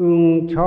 응차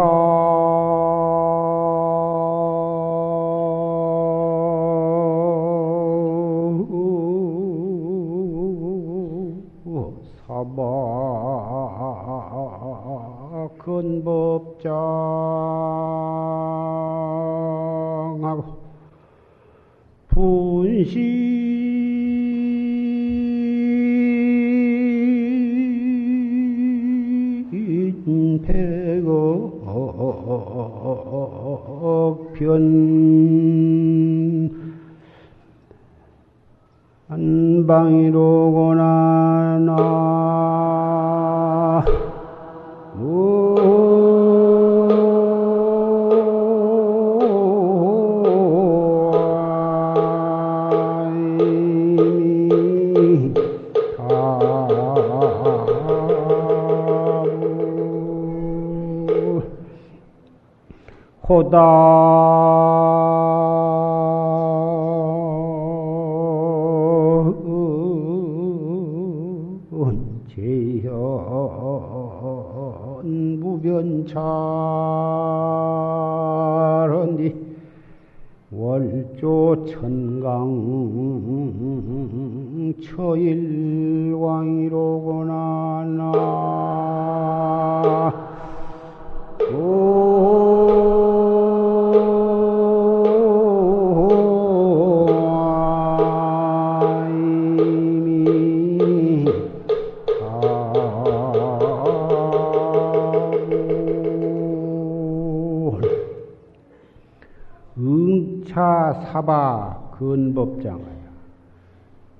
응차 사바 근법장하여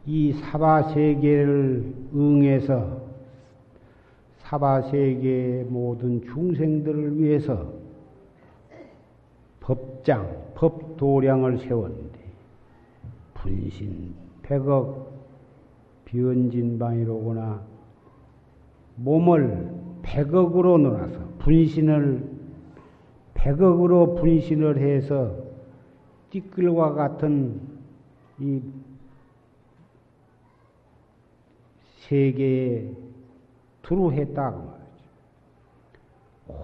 이 사바 세계를 응해서 사바 세계의 모든 중생들을 위해서 법장, 법도량을 세웠는데 분신 백억 변진방이로구나 몸을 백억으로 놀아서 분신을 백억으로 분신을 해서 띠끌과 같은 이 세계에 두루했다 그 말이죠.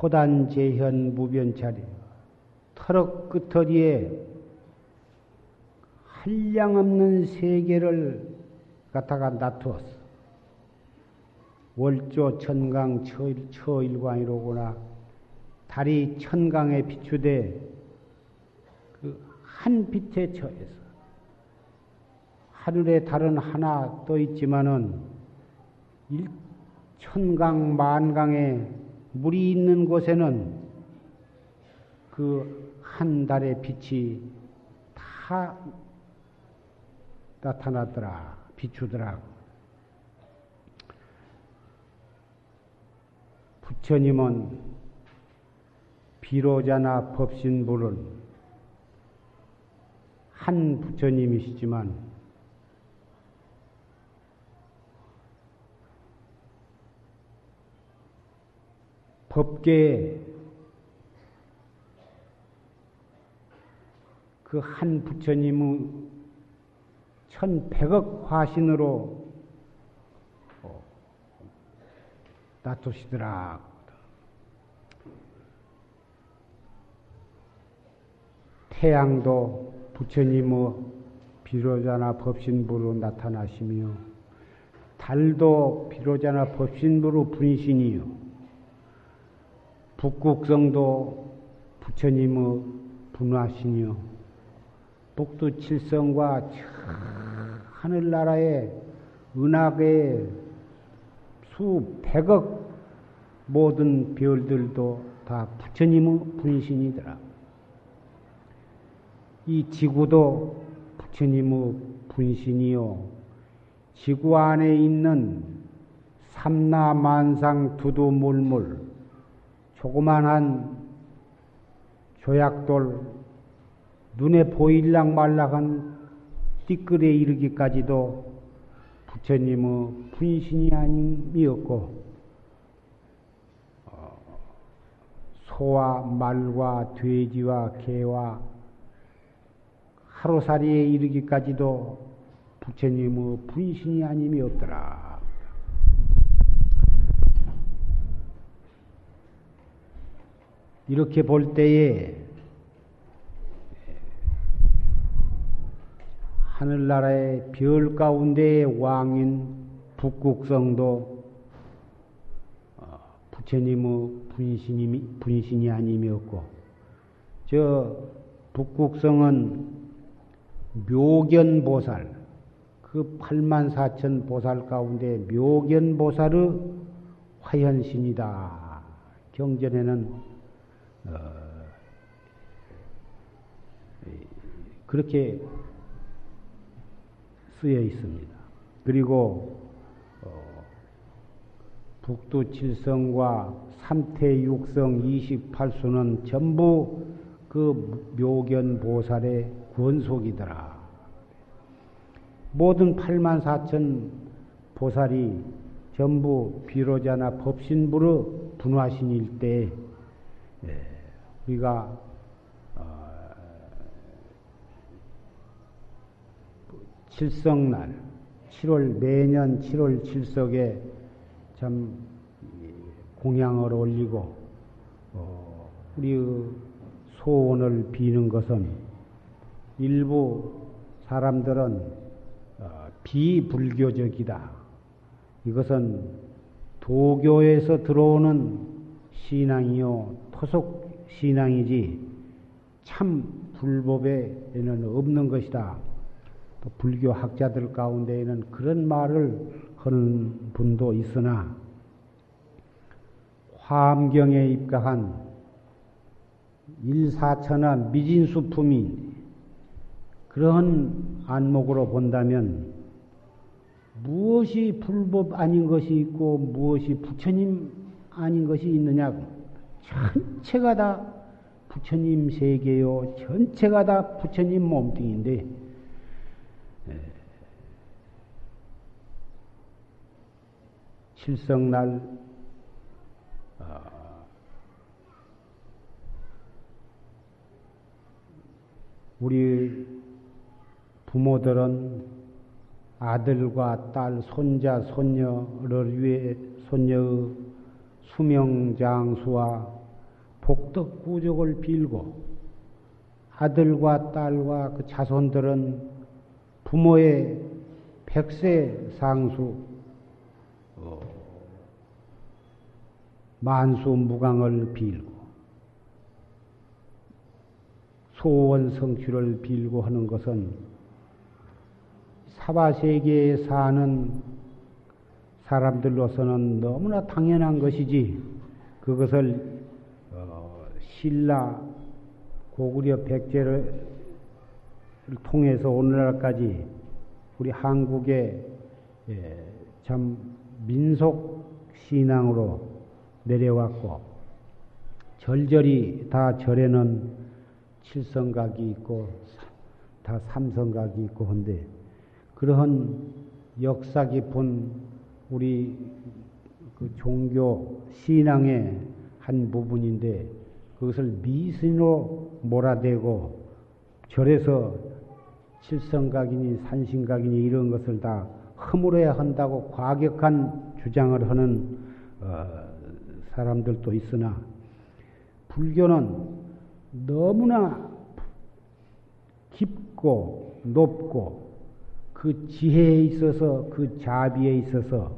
호단 재현 무변차리 터럭 끝터리에 한량없는 세계를 갖다가 놔두었어. 월조 천강 처일, 처일광이로구나. 달이 천강에 비추되 그 한 빛에 처해서 하늘에 달은 하나 떠 있지만은 일 천강 만강에 물이 있는 곳에는 그 한 달의 빛이 다 나타났더라 비추더라. 부처님은 비로자나 법신불은 한 부처님이시지만 법계에 그 한 부처님의 천백억 화신으로 어, 놔두시더라. 태양도 부처님의 비로자나 법신부로 나타나시며 달도 비로자나 법신부로 분신이요 북극성도 부처님의 분화신이요 북두 칠성과 하늘나라의 은하계의 수백억 모든 별들도 다 부처님의 분신이더라. 이 지구도 부처님의 분신이요. 지구 안에 있는 삼라만상 두두물물 조그만한 조약돌 눈에 보일락 말락한 띠끌에 이르기까지도 부처님의 분신이 아님이었고 소와 말과 돼지와 개와 하루살이에 이르기까지도 부처님의 분신이 아님이 없더라. 이렇게 볼 때에 하늘나라의 별 가운데의 왕인 북국성도 어, 부처님의 분신이, 분신이 아니었고, 저 북국성은 묘견보살, 그 8만 4천 보살 가운데 묘견보살의 화현신이다. 경전에는 어, 그렇게 쓰여 있습니다. 그리고 어, 북두 칠성과 삼태 육성 28수는 전부 그 묘견 보살의 권속이더라. 모든 8만 4천 보살이 전부 비로자나 법신부로 분화신일 때 예, 우리가 어, 칠성날 7월 매년 7월 칠석에 참 공양을 올리고 어, 우리의 소원을 비는 것은 일부 사람들은 어, 비불교적이다. 이것은 도교에서 들어오는 신앙이요 토속 신앙이지 참 불법에는 없는 것이다. 또 불교 학자들 가운데에는 그런 말을 하는 분도 있으나 화엄경에 입각한 일사천하 미진수품인 그런 안목으로 본다면 무엇이 불법 아닌 것이 있고 무엇이 부처님 아닌 것이 있느냐 전체가 다 부처님 세계요. 전체가 다 부처님 몸뚱인데 칠성날 어, 우리 부모들은 아들과 딸, 손자, 손녀를 위해 손녀의 수명장수와 복덕 구족을 빌고 아들과 딸과 그 자손들은 부모의 백세 상수 어, 만수 무강을 빌고 소원 성취를 빌고 하는 것은 사바세계에 사는 사람들로서는 너무나 당연한 것이지 그것을 어, 신라 고구려 백제를 통해서 오늘날까지 우리 한국의 예, 참 민속 신앙으로 내려왔고 절절히 다 절에는 칠성각이 있고 다 삼성각이 있고 한데 그러한 역사 깊은 우리 그 종교 신앙의 한 부분인데 그것을 미신으로 몰아대고 절에서 칠성각이니 산신각이니 이런 것을 다 허물어야 한다고 과격한 주장을 하는 어, 사람들도 있으나 불교는 너무나 깊고 높고 그 지혜에 있어서 그 자비에 있어서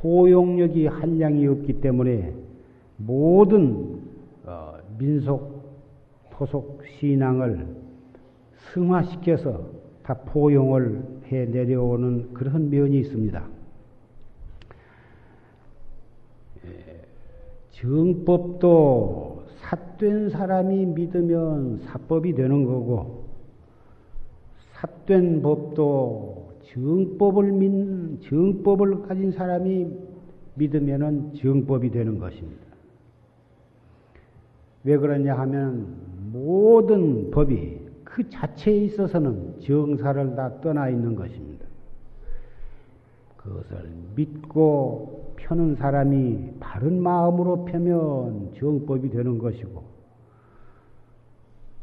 포용력이 한량이 없기 때문에 모든 어, 민속 토속 신앙을 승화시켜서 다 포용을 해 내려오는 그런 면이 있습니다. 예, 정법도 삿된 사람이 믿으면 사법이 되는 거고, 삿된 법도 정법을 믿는, 정법을 가진 사람이 믿으면 정법이 되는 것입니다. 왜 그러냐 하면 모든 법이 그 자체에 있어서는 정사를 다 떠나 있는 것입니다. 그것을 믿고 펴는 사람이 바른 마음으로 펴면 정법이 되는 것이고,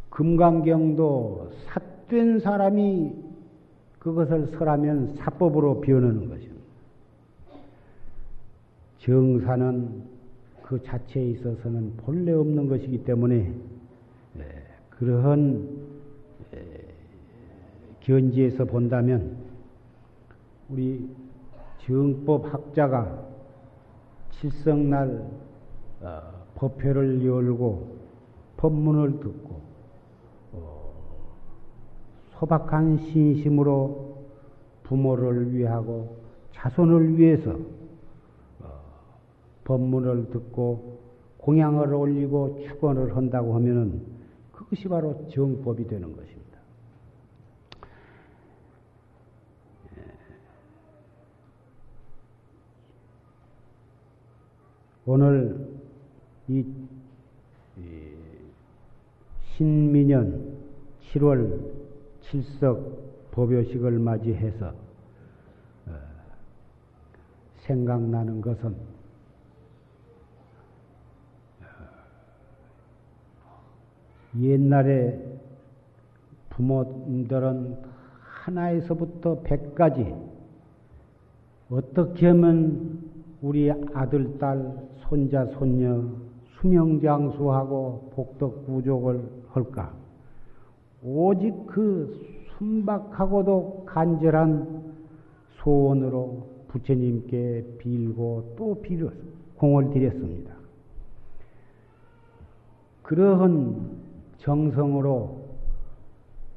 금강경도 삿된 사람이 그것을 설하면 사법으로 변하는 것입니다. 정사는 그 자체에 있어서는 본래 없는 것이기 때문에 그러한 견지에서 본다면 우리 정법 학자가 칠성날 어, 법회를 열고 법문을 듣고 어, 소박한 신심으로 부모를 위하고 자손을 위해서 어, 법문을 듣고 공양을 올리고 축원을 한다고 하면은 그것이 바로 정법이 되는 것입니다. 오늘 이 신민년 7월 7석 법요식을 맞이해서 어, 생각나는 것은 어, 옛날에 부모님들은 하나에서부터 백까지 어떻게 하면 우리 아들, 딸, 손자, 손녀 수명장수하고 복덕구족을 할까? 오직 그 순박하고도 간절한 소원으로 부처님께 빌고 또 빌어 공을 드렸습니다. 그러한 정성으로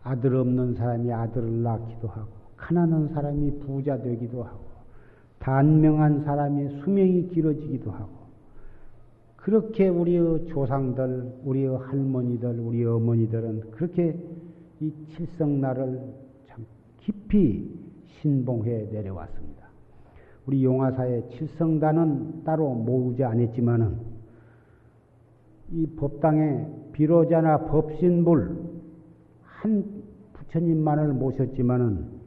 아들 없는 사람이 아들을 낳기도 하고, 가난한 사람이 부자 되기도 하고, 단명한 사람이 수명이 길어지기도 하고, 그렇게 우리의 조상들, 우리의 할머니들, 우리 어머니들은 그렇게 이 칠성날을 참 깊이 신봉해 내려왔습니다. 우리 용화사의 칠성단은 따로 모으지 않았지만은 이 법당에 비로자나 법신불 한 부처님만을 모셨지만은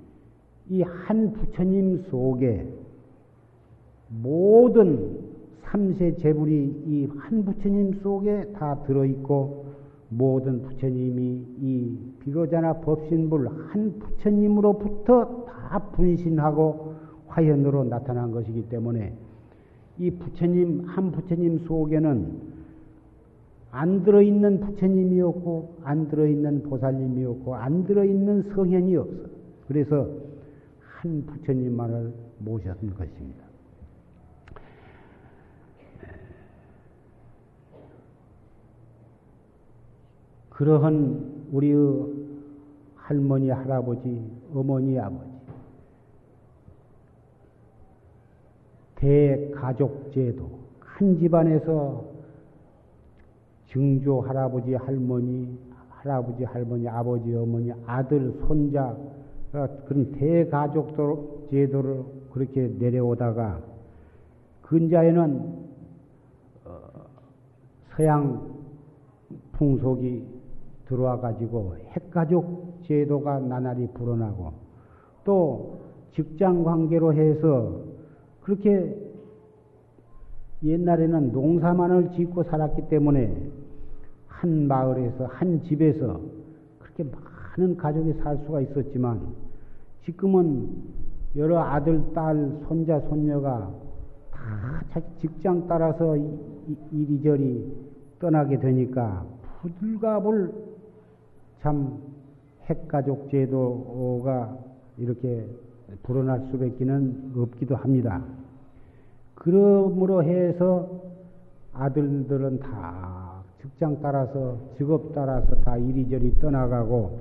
이 한 부처님 속에 모든 삼세 제불이 이 한 부처님 속에 다 들어있고 모든 부처님이 이 비로자나 법신불 한 부처님으로부터 다 분신하고 화현으로 나타난 것이기 때문에 이 부처님 한 부처님 속에는 안 들어있는 부처님이 없고 안 들어있는 보살님이 없고 안 들어있는 성현이 없어. 그래서 한 부처님만을 모셨던 것입니다. 그러한 우리의 할머니, 할아버지, 어머니, 아버지, 대가족 제도, 한 집안에서 증조 할아버지, 할머니, 할아버지, 할머니, 아버지, 어머니, 아들, 손자, 그런 대가족 제도를 그렇게 내려오다가 근자에는 어, 서양 풍속이 들어와 가지고 핵가족 제도가 나날이 불어나고 또 직장 관계로 해서 그렇게 옛날에는 농사만을 짓고 살았기 때문에 한 마을에서 한 집에서 그렇게 많은 가족이 살 수가 있었지만 지금은 여러 아들, 딸, 손자, 손녀가 다 자기 직장 따라서 이리저리 떠나게 되니까 부들갑을 참 핵가족 제도가 이렇게 불어날 수밖에는 없기도 합니다. 그러므로 해서 아들들은 다 직장 따라서 직업 따라서 다 이리저리 떠나가고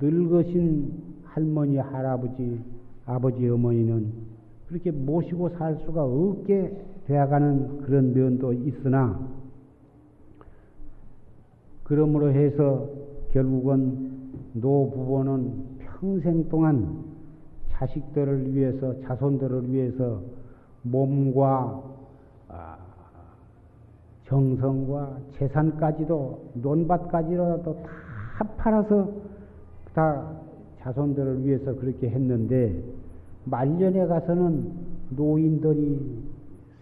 늙으신 할머니, 할아버지, 아버지, 어머니는 그렇게 모시고 살 수가 없게 되어가는 그런 면도 있으나 그러므로 해서 결국은 노부부는 평생 동안 자식들을 위해서, 자손들을 위해서 몸과 아, 정성과 재산까지도, 논밭까지라도 다 팔아서 다 자손들을 위해서 그렇게 했는데, 말년에 가서는 노인들이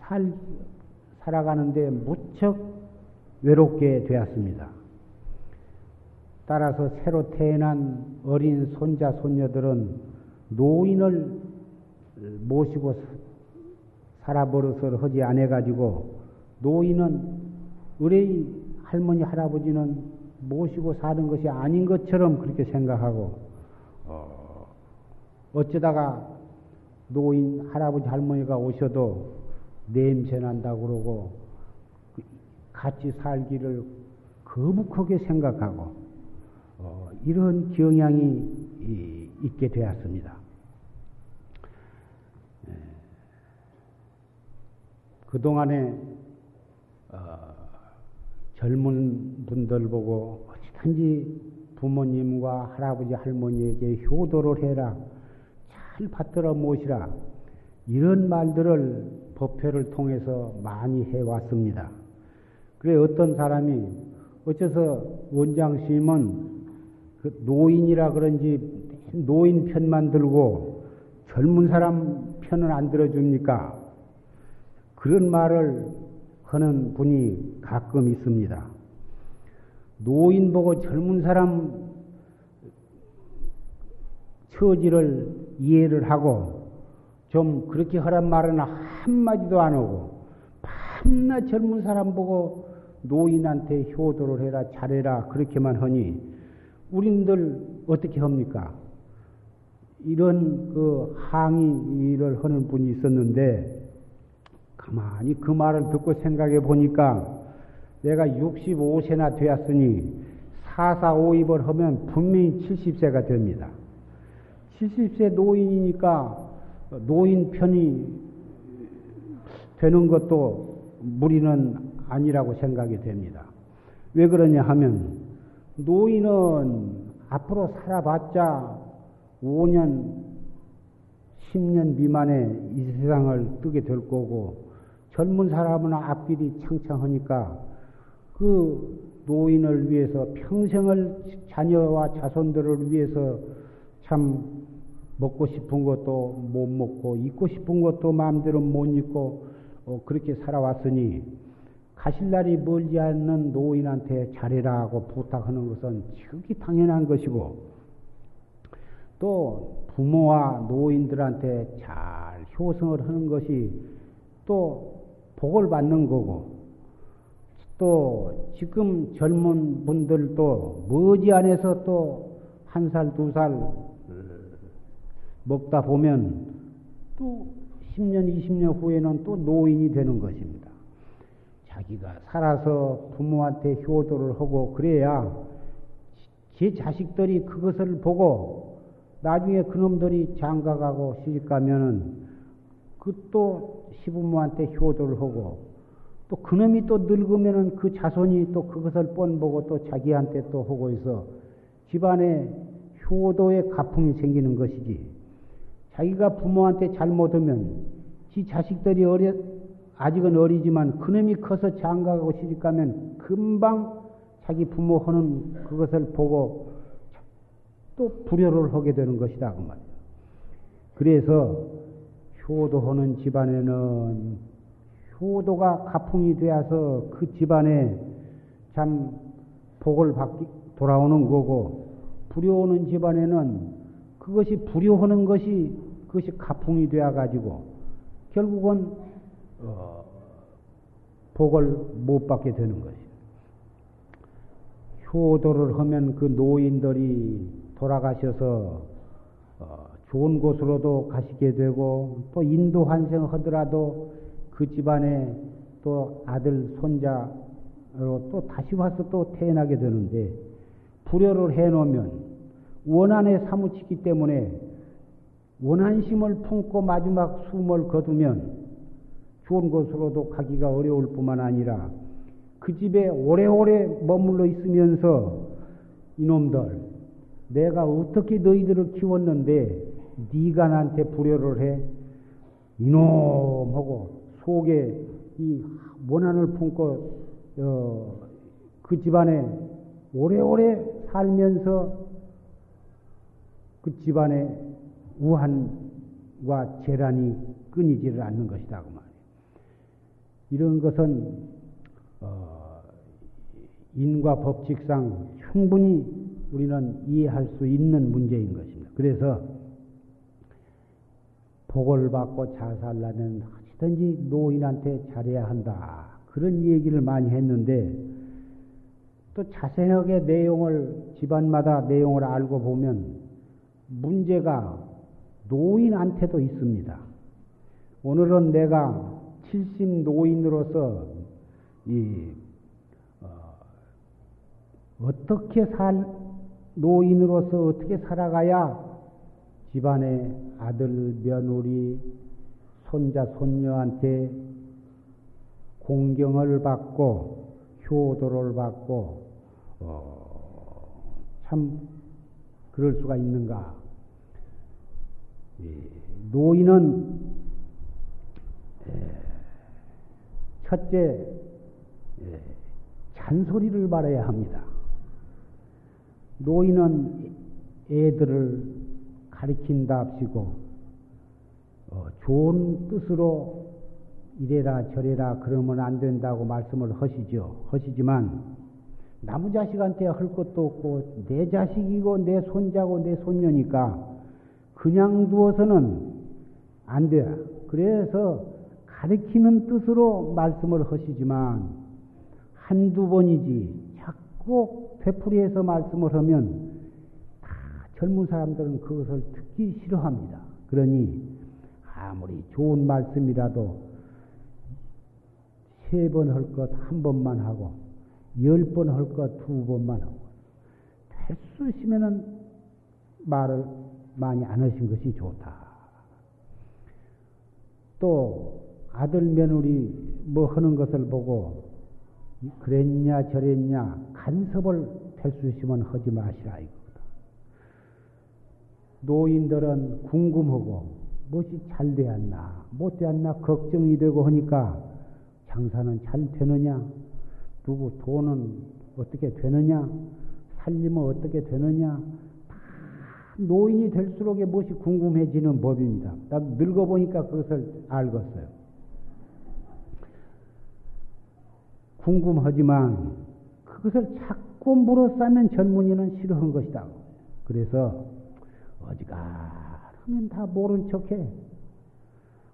살, 살아가는데 무척 외롭게 되었습니다. 따라서 새로 태어난 어린 손자, 손녀들은 노인을 모시고 살아버릇을 하지 않아가지고 노인은 의뢰의 할머니 할아버지는 모시고 사는 것이 아닌 것처럼 그렇게 생각하고 어, 어쩌다가 노인 할아버지 할머니가 오셔도 냄새 난다고 그러고 같이 살기를 거북하게 생각하고 어, 이런 경향이 있게 되었습니다. 예. 그동안에 어, 젊은 분들 보고 어찌든지 부모님과 할아버지 할머니에게 효도를 해라. 잘 받들어 모시라. 이런 말들을 법회를 통해서 많이 해왔습니다. 그래 어떤 사람이 어째서 원장심은 그 노인이라 그런지 노인 편만 들고 젊은 사람 편은 안 들어줍니까? 그런 말을 하는 분이 가끔 있습니다. 노인 보고 젊은 사람 처지를 이해를 하고 좀 그렇게 하란 말은 한마디도 안 하고 밤낮 젊은 사람 보고 노인한테 효도를 해라 잘해라 그렇게만 하니 우린들 어떻게 합니까? 이런 그 항의를 하는 분이 있었는데 가만히 그 말을 듣고 생각해 보니까 내가 65세나 되었으니 4452을 하면 분명히 70세가 됩니다. 70세 노인이니까 노인 편이 되는 것도 무리는 아니라고 생각이 됩니다. 왜 그러냐 하면 노인은 앞으로 살아봤자 5년, 10년 미만에 이 세상을 뜨게 될 거고 젊은 사람은 앞길이 창창하니까 그 노인을 위해서 평생을 자녀와 자손들을 위해서 참 먹고 싶은 것도 못 먹고 입고 싶은 것도 마음대로 못 입고 어, 그렇게 살아왔으니 가실 날이 멀지 않는 노인한테 잘해라고 부탁하는 것은 지극히 당연한 것이고 또 부모와 노인들한테 잘 효성을 하는 것이 또 복을 받는 거고 또 지금 젊은 분들도 머지않아서 또 한 살, 두살 먹다 보면 또 10년, 20년 후에는 또 노인이 되는 것입니다. 자기가 살아서 부모한테 효도를 하고 그래야 제 자식들이 그것을 보고 나중에 그놈들이 장가가고 시집가면은 그 또 시부모한테 효도를 하고 또 그놈이 또 늙으면은 그 자손이 또 그것을 뻔보고 또 자기한테 또 하고 있어 집안에 효도의 가풍이 생기는 것이지. 자기가 부모한테 잘못하면 지 자식들이 어려, 아직은 어리지만 그놈이 커서 장가가고 시집가면 금방 자기 부모 하는 그것을 보고 또 불효를 하게 되는 것이다. 그 말이야. 그래서 효도하는 집안에는 효도가 가풍이 되어서 그 집안에 참 복을 받기 돌아오는 거고 불효하는 집안에는 그것이 불효하는 것이 그것이 가풍이 되어 가지고 결국은 어, 복을 못 받게 되는 것이죠. 효도를 하면 그 노인들이 돌아가셔서 어, 좋은 곳으로도 가시게 되고 또 인도 환생 하더라도 그 집안에 또 아들 손자로 또 다시 와서 또 태어나게 되는데 불효를 해놓으면 원한에 사무치기 때문에 원한심을 품고 마지막 숨을 거두면 좋은 곳으로도 가기가 어려울 뿐만 아니라 그 집에 오래오래 머물러 있으면서 이놈들 내가 어떻게 너희들을 키웠는데 네가 나한테 불효를 해? 이놈하고 속에 이 원한을 품고 어, 그 집안에 오래오래 살면서 그 집안에 우한과 재란이 끊이지를 않는 것이다 그말 이런 것은 어, 인과 법칙상 충분히 우리는 이해할 수 있는 문제인 것입니다. 그래서 복을 받고 자살하면 어찌든지 노인한테 잘해야 한다. 그런 얘기를 많이 했는데 또 자세하게 내용을 집안마다 내용을 알고 보면 문제가 노인한테도 있습니다. 오늘은 내가 70 노인으로서 이 어, 떻게살 노인으로서 어떻게 살아가야 집안의 아들, 며느리, 손자, 손녀한테 공경을 받고 효도를 받고 어, 참 그럴 수가 있는가? 노인은 첫째 잔소리를 말해야 합니다. 노인은 애들을 가리킨답시고 어, 좋은 뜻으로 이래라 저래라 그러면 안 된다고 말씀을 하시죠. 하시지만 나무 자식한테 할 것도 없고 내 자식이고 내 손자고 내 손녀니까 그냥 두어서는 안 돼. 그래서 가리키는 뜻으로 말씀을 하시지만 한두 번이지 자꾸 되풀이해서 말씀을 하면 다 젊은 사람들은 그것을 듣기 싫어합니다. 그러니 아무리 좋은 말씀이라도 세 번 할 것 한 번만 하고 열 번 할 것 두 번만 하고 있으면은 말을 많이 안 하신 것이 좋다. 또 아들 며느리 뭐 하는 것을 보고 그랬냐 저랬냐 간섭을 될수 있으면 하지 마시라 이거다. 노인들은 궁금하고 무엇이 잘 되었나 못 되었나 걱정이 되고 하니까 장사는 잘 되느냐 누구 돈은 어떻게 되느냐 살림은 어떻게 되느냐 노인이 될수록 무엇이 궁금해지는 법입니다. 나 늙어보니까 그것을 알겠어요. 궁금하지만 그것을 자꾸 물어싸면 젊은이는 싫어한 것이다. 그래서 어지간하면 다 모른 척해.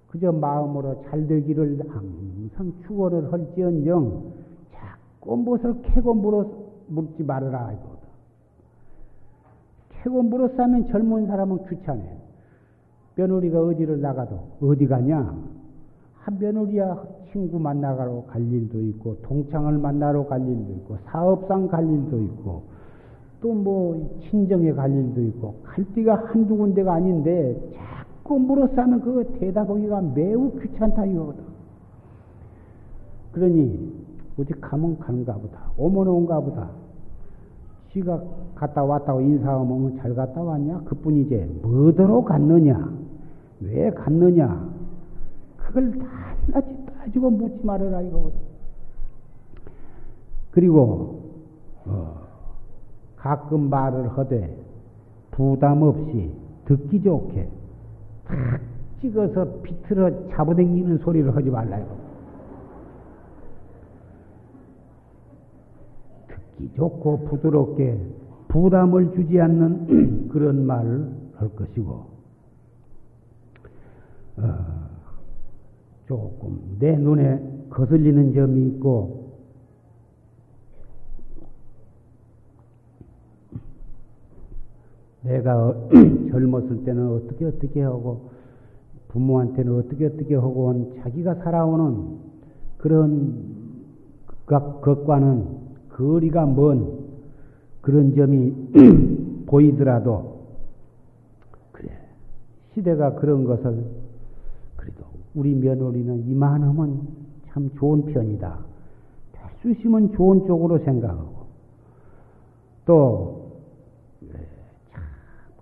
그저 마음으로 잘 되기를 항상 축원을 할지언정 자꾸 무엇을 캐고 물어 묻지 말아라. 캐고 물어싸면 젊은 사람은 귀찮아요. 며느리가 어디를 나가도 어디 가냐? 한 며느리야 친구 만나러 갈 일도 있고 동창을 만나러 갈 일도 있고 사업상 갈 일도 있고 또 뭐 친정에 갈 일도 있고 갈 데가 한두 군데가 아닌데 자꾸 물어싸면 그거 대답하기가 매우 귀찮다 이거거든. 그러니 어디 가면 가는가 보다 오면 온가 보다 지가 갔다 왔다고 인사하면 잘 갔다 왔냐? 그뿐이지. 뭐더러 갔느냐? 왜 갔느냐? 그걸 낱낱이 따지고 묻지 말아라 이거거든. 그리고 어, 가끔 말을 하되 부담 없이 듣기 좋게 탁 찍어서 비틀어 잡아당기는 소리를 하지 말라 이거. 듣기 좋고 부드럽게 부담을 주지 않는 그런 말을 할 것이고, 어, 조금 내 눈에 거슬리는 점이 있고, 내가 젊었을 때는 어떻게 어떻게 하고, 부모한테는 어떻게 어떻게 하고, 자기가 살아오는 그런 것과는 거리가 먼 그런 점이 보이더라도 그래. 시대가 그런 것을 우리 며느리는 이만하면 참 좋은 편이다. 될수 있으면 좋은 쪽으로 생각하고 또 참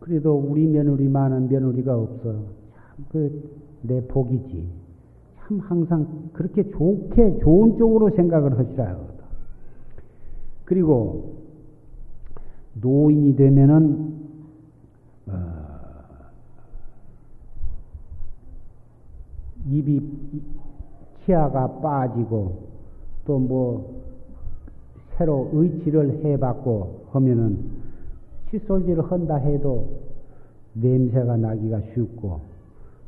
그래도 우리 며느리만한 며느리가 없어 참 그 내 복이지. 참 항상 그렇게 좋게 좋은 쪽으로 생각을 하시라. 그리고 노인이 되면은 어, 입이 치아가 빠지고 또 뭐 새로 의치를 해봤고 하면은 칫솔질을 한다 해도 냄새가 나기가 쉽고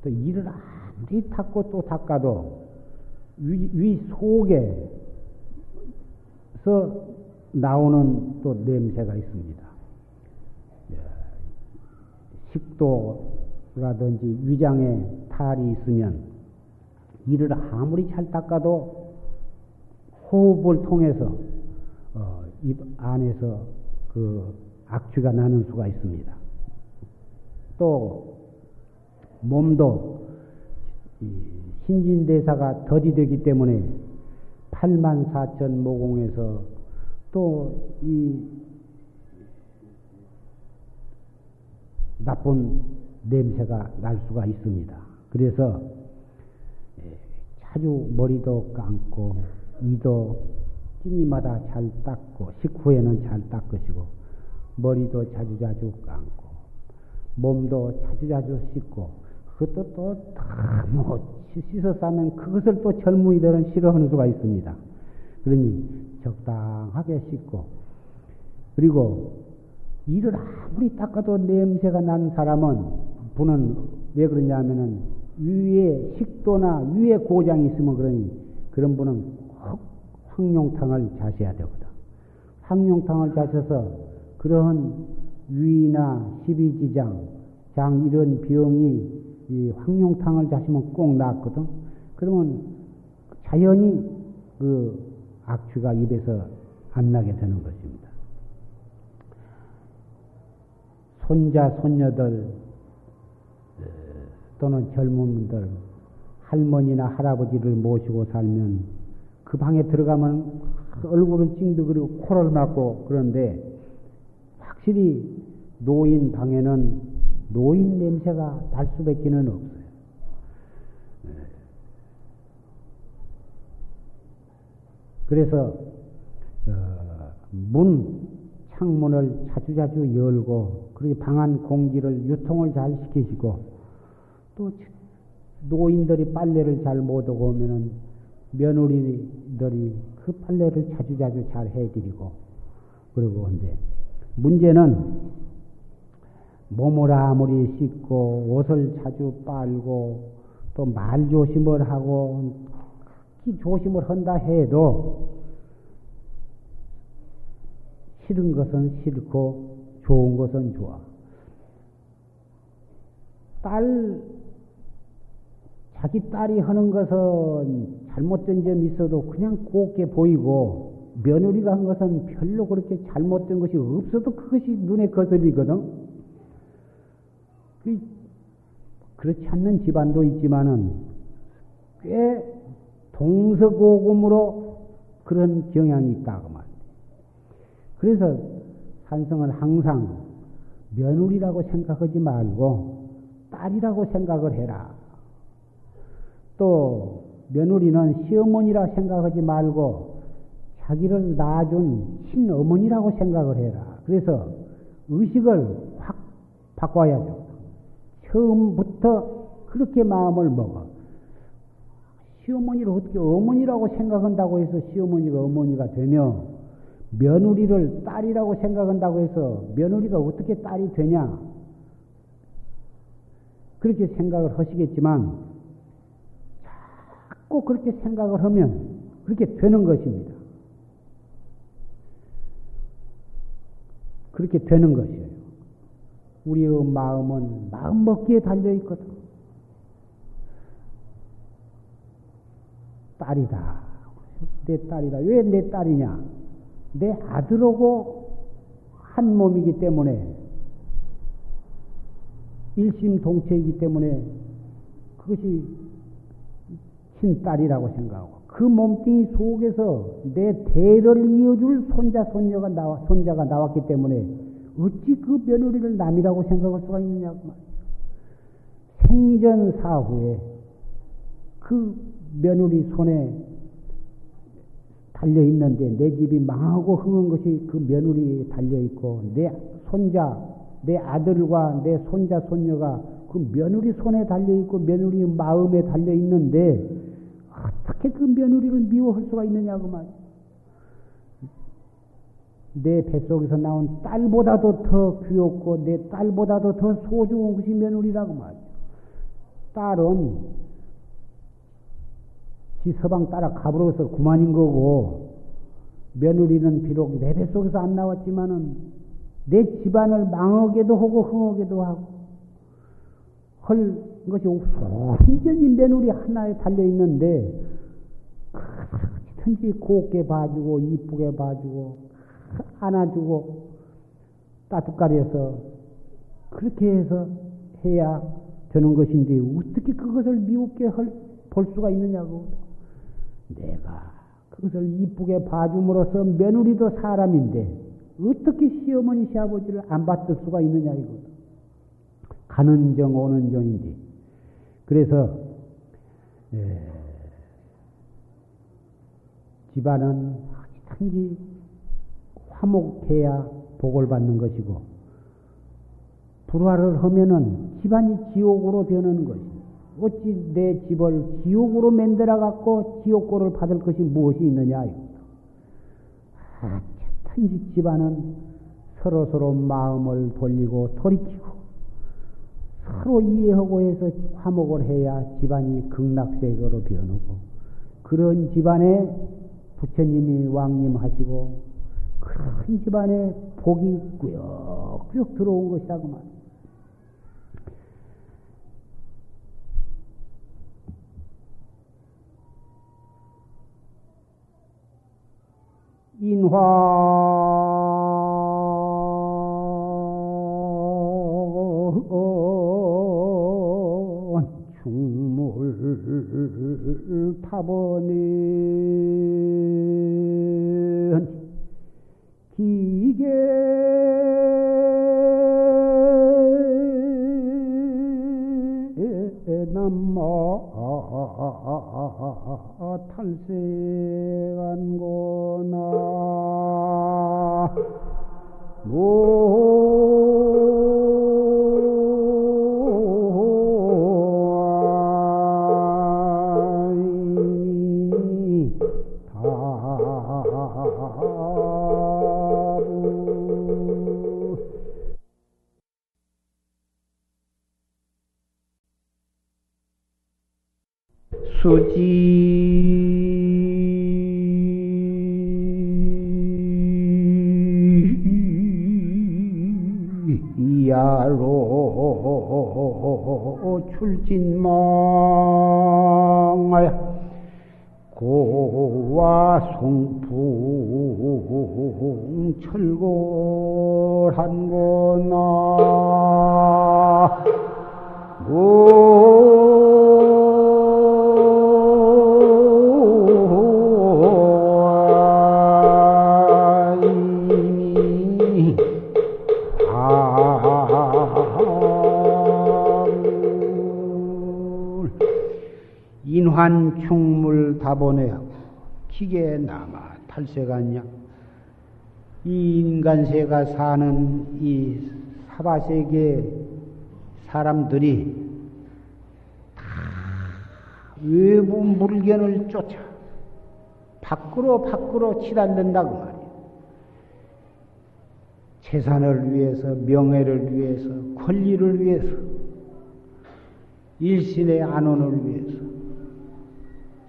또 일을 아무리 닦고 또 닦아도 위, 위 속에서 나오는 또 냄새가 있습니다. 예, 식도라든지 위장에 탈이 있으면 이를 아무리 잘 닦아도 호흡을 통해서 어, 입 안에서 그 악취가 나는 수가 있습니다. 또 몸도 신진대사가 더디되기 때문에 8만 4천 모공에서 또 이 나쁜 냄새가 날 수가 있습니다. 그래서 예, 자주 머리도 감고 이도 끼니마다 잘 닦고 식후에는 잘 닦으시고 머리도 자주자주 감고 몸도 자주자주 씻고 그것도 또다뭐 씻어 싸면 그것을 또 젊은이들은 싫어하는 수가 있습니다. 그러니 적당하게 씻고 그리고 이를 아무리 닦아도 냄새가 난 사람은 분은 왜 그러냐면은 위에 식도나 위에 고장이 있으면 그러니 그런 분은 황룡탕을 자셔야 되거든. 황룡탕을 자셔서 그러한 위나 십이지장, 장 이런 병이 이 황룡탕을 자시면 꼭 낫거든. 그러면 자연히 그 악취가 입에서 안 나게 되는 것입니다. 손자, 손녀들 또는 젊은들 할머니나 할아버지를 모시고 살면 그 방에 들어가면 얼굴을 찡득거리고 코를 막고 그런데 확실히 노인 방에는 노인 냄새가 날 수밖에는 없어요. 그래서 어, 문 창문을 자주자주 열고 그리고 방안 공기를 유통을 잘 시키시고 또 노인들이 빨래를 잘 못하고 오면은 며느리들이 그 빨래를 자주자주 잘 해드리고 그리고 근데 문제는 몸을 아무리 씻고 옷을 자주 빨고 또 말 조심을 하고 조심을 한다 해도 싫은 것은 싫고 좋은 것은 좋아. 딸, 자기 딸이 하는 것은 잘못된 점이 있어도 그냥 곱게 보이고 며느리가 한 것은 별로 그렇게 잘못된 것이 없어도 그것이 눈에 거슬리거든. 그, 그렇지 않는 집안도 있지만은 꽤 동서고금으로 그런 경향이 있다고 말이에요. 그래서 산성은 항상 며느리라고 생각하지 말고 딸이라고 생각을 해라. 또 며느리는 시어머니라 생각하지 말고 자기를 낳아준 친어머니라고 생각을 해라. 그래서 의식을 확 바꿔야죠. 처음부터 그렇게 마음을 먹어. 시어머니를 어떻게 어머니라고 생각한다고 해서 시어머니가 어머니가 되며 며느리를 딸이라고 생각한다고 해서 며느리가 어떻게 딸이 되냐? 그렇게 생각을 하시겠지만 자꾸 그렇게 생각을 하면 그렇게 되는 것입니다. 그렇게 되는 것이에요. 우리의 마음은 마음 먹기에 달려 있거든. 딸이다. 내 딸이다. 왜 내 딸이냐? 내 아들하고 한 몸이기 때문에 일심동체이기 때문에 그것이 친딸이라고 생각하고 그 몸뚱이 속에서 내 대를 이어줄 손자 손녀가 나와 손자가 나왔기 때문에 어찌 그 며느리를 남이라고 생각할 수가 있느냐고 말이죠. 생전 사후에 그 며느리 손에 달려 있는데 내 집이 망하고 흥한 것이 그 며느리에 달려 있고 내 손자, 내 아들과 내 손자 손녀가 그 며느리 손에 달려 있고 며느리 마음에 달려 있는데 어떻게 그 며느리를 미워할 수가 있느냐고 말이야. 내 뱃속에서 나온 딸보다도 더 귀엽고 내 딸보다도 더 소중한 것이 며느리라고 말이야. 딸은 지 서방 따라 가불어서 그만인 거고 며느리는 비록 내 뱃속에서 안 나왔지만은 내 집안을 망하게도 하고 흥하게도 하고 헐 것이 완전히 며느리 하나에 달려 있는데 그렇든지 곱게 봐주고 이쁘게 봐주고 안아주고 따뜻가리해서 그렇게 해서 해야 되는 것인데 어떻게 그것을 미흡게 볼 수가 있느냐고. 내가 그것을 이쁘게 봐줌으로써 며느리도 사람인데 어떻게 시어머니 시아버지를 안 받을 수가 있느냐 이거 가는 정 오는 정인데 그래서 에, 집안은 단지 화목해야 복을 받는 것이고 불화를 하면은 집안이 지옥으로 변하는 것입니다. 어찌 내 집을 지옥으로 만들어 갖고 지옥고를 받을 것이 무엇이 있느냐 아, 단지 집안은 서로 서로 마음을 돌리고 돌이키고 서로 이해하고 해서 화목을 해야 집안이 극락세계로 변하고 그런 집안에 부처님이 왕림하시고 큰 집안에 복이 꾸역꾸역 들어온 것이라고 말이야. 인화 타번은 기계. 남마 탈세간거나 야로 출진 이 인간세가 사는 이 사바세계 사람들이 다 외부 물견을 쫓아 밖으로 밖으로 치달는다고 말이에요. 재산을 위해서, 명예를 위해서, 권리를 위해서, 일신의 안원을 위해서,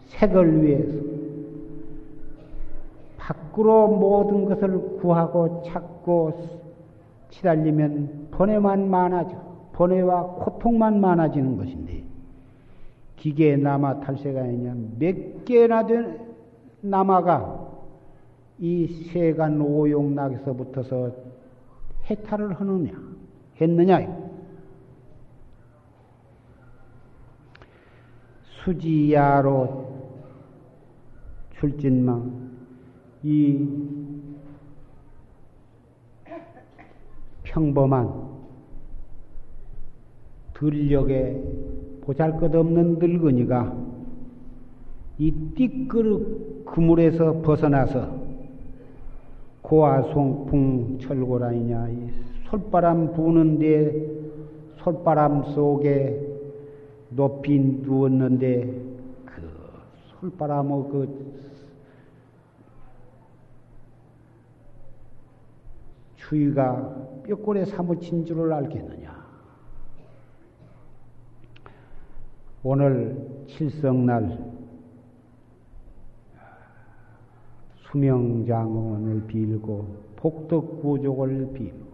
색을 위해서, 밖으로 모든 것을 구하고 찾고 치달리면 번뇌만 많아져. 번뇌와 고통만 많아지는 것인데, 기계에 남아 탈세가 아니냐, 몇 개나 된 남아가 이 세간 오용락에서부터서 해탈을 하느냐, 했느냐. 수지야로 출진망, 이 평범한 들녘에 보잘 것 없는 늙은이가 이 띠끄릇 그물에서 벗어나서 고아송풍 철고라이냐 이 솔바람 부는데 솔바람 속에 높이 누웠는데 그 솔바람의 그 추위가 뼈골에 사무친 줄을 알겠느냐? 오늘 칠성날 수명장원을 빌고 복덕구족을 빌고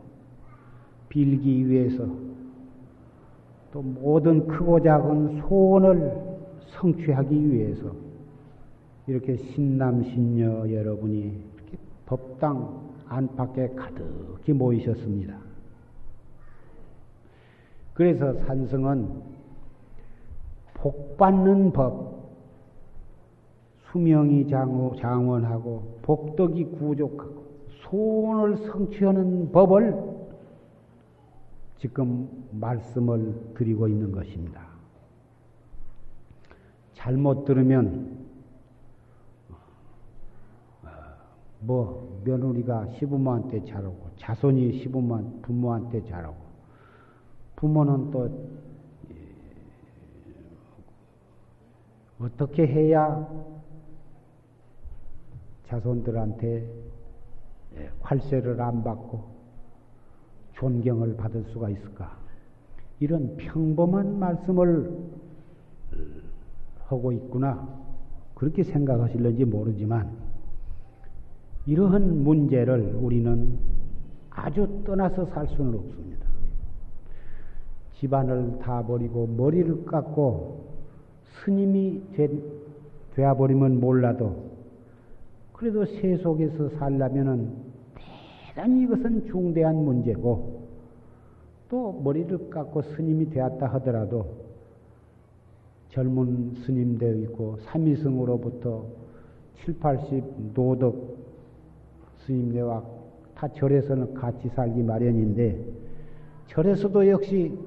빌기 위해서 또 모든 크고 작은 소원을 성취하기 위해서 이렇게 신남신녀 여러분이 이렇게 법당 안팎에 가득히 모이셨습니다. 그래서 산성은 복받는 법, 수명이 장원하고 복덕이 구족하고 소원을 성취하는 법을 지금 말씀을 드리고 있는 것입니다. 잘못 들으면 뭐 며느리가 시부모한테 잘하고 자손이 시부모 부모한테 잘하고 부모는 또 어떻게 해야 자손들한테 활세를 안 받고 존경을 받을 수가 있을까? 이런 평범한 말씀을 하고 있구나. 그렇게 생각하실는지 모르지만, 이러한 문제를 우리는 아주 떠나서 살 수는 없습니다. 집안을 다 버리고 머리를 깎고 스님이 되, 되어버리면 몰라도 그래도 세속에서 살려면은 대단히 이것은 중대한 문제고 또 머리를 깎고 스님이 되었다 하더라도 젊은 스님 되어 있고 삼위승으로부터 7, 80 노덕 스님네와 다 절에서는 같이 살기 마련인데 절에서도 역시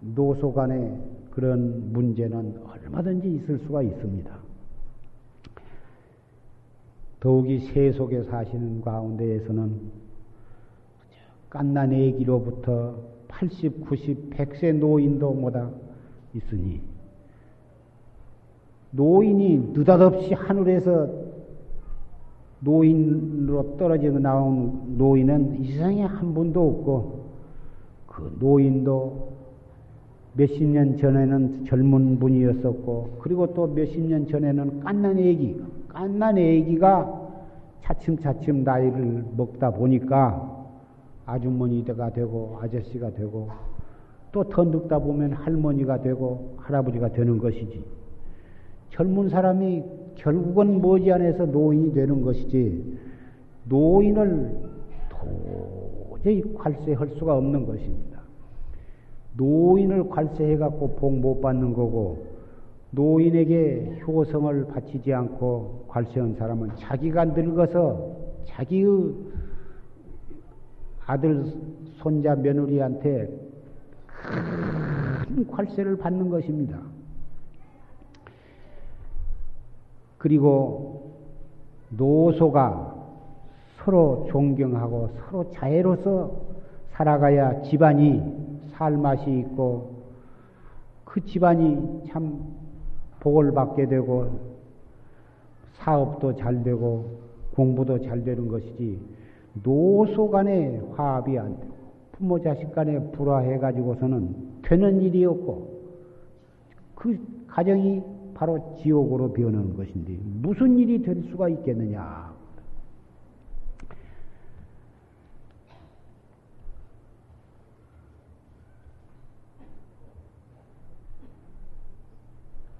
노소 간의 그런 문제는 얼마든지 있을 수가 있습니다. 더욱이 세속에 사시는 가운데에서는 깐난 애기로부터 80, 90, 100세 노인도 뭐다 있으니 노인이 느닷없이 하늘에서 노인으로 떨어져 나온 노인은 이 세상에 한 분도 없고 그 노인도 몇십 년 전에는 젊은 분이었었고 그리고 또 몇십 년 전에는 깐난 애기 깐난 애기가 차츰차츰 나이를 먹다 보니까 아주머니가 되고 아저씨가 되고 또 더 늙다 보면 할머니가 되고 할아버지가 되는 것이지. 젊은 사람이 결국은 머지않아서 노인이 되는 것이지 노인을 도저히 관세할 수가 없는 것입니다. 노인을 관세해 갖고 복 못 받는 거고 노인에게 효성을 바치지 않고 관세한 사람은 자기가 늙어서 자기의 아들, 손자, 며느리한테 큰 관세를 받는 것입니다. 그리고 노소가 서로 존경하고 서로 자애로서 살아가야 집안이 살 맛이 있고 그 집안이 참 복을 받게 되고 사업도 잘 되고 공부도 잘 되는 것이지 노소 간의 화합이 안 되고 부모 자식 간에 불화해 가지고서는 되는 일이 없고 그 가정이 바로 지옥으로 변하는 것인데 무슨 일이 될 수가 있겠느냐?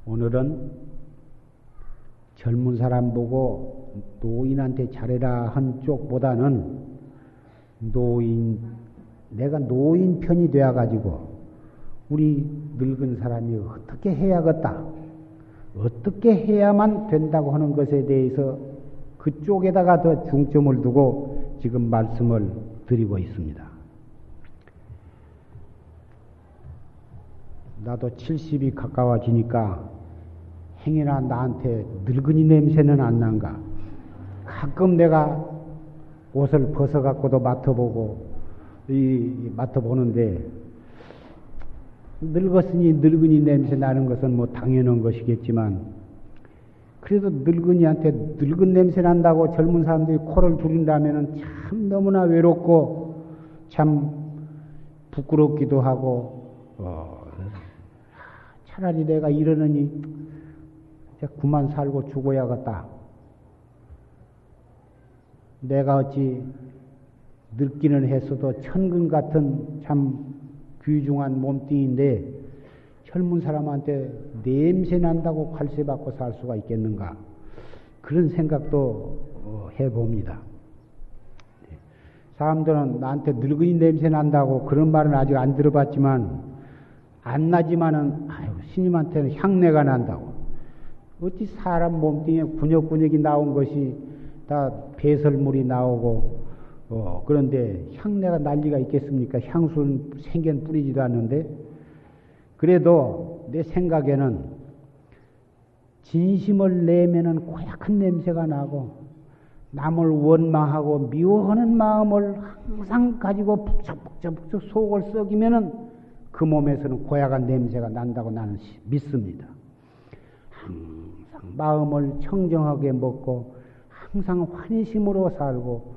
오늘은 젊은 사람 보고 노인한테 잘해라 한 쪽보다는 노인, 내가 노인 편이 되어가지고 우리 늙은 사람이 어떻게 해야겠다, 어떻게 해야만 된다고 하는 것에 대해서 그쪽에다가 더 중점을 두고 지금 말씀을 드리고 있습니다. 나도 70이 가까워지니까 행여나 나한테 늙은이 냄새는 안 난가. 가끔 내가 옷을 벗어갖고도 맡아보고, 이, 맡아보는데, 늙었으니 늙은이 냄새 나는 것은 뭐 당연한 것이겠지만, 그래도 늙은이한테 늙은 냄새 난다고 젊은 사람들이 코를 두린다면 참 너무나 외롭고, 참 부끄럽기도 하고, 어, 차라리 내가 이러느니 그만 살고 죽어야겠다. 내가 어찌 늙기는 했어도 천근 같은 참 귀중한 몸뚱인데 젊은 사람한테 냄새 난다고 관세받고 살 수가 있겠는가? 그런 생각도 어, 해봅니다. 사람들은 나한테 늙은이 냄새 난다고 그런 말은 아직 안 들어봤지만 안 나지만은 아유 스님한테는 향내가 난다고. 어찌 사람 몸뚱이에 군역군역이 나온 것이 다 배설물이 나오고 어, 그런데 향내가 난리가 있겠습니까? 향수는 생견 뿌리지도 않는데 그래도 내 생각에는 진심을 내면은 고약한 냄새가 나고 남을 원망하고 미워하는 마음을 항상 가지고 북적북적북적 속을 썩이면은 그 몸에서는 고약한 냄새가 난다고 나는 믿습니다. 항상 마음을 청정하게 먹고 항상 환심으로 살고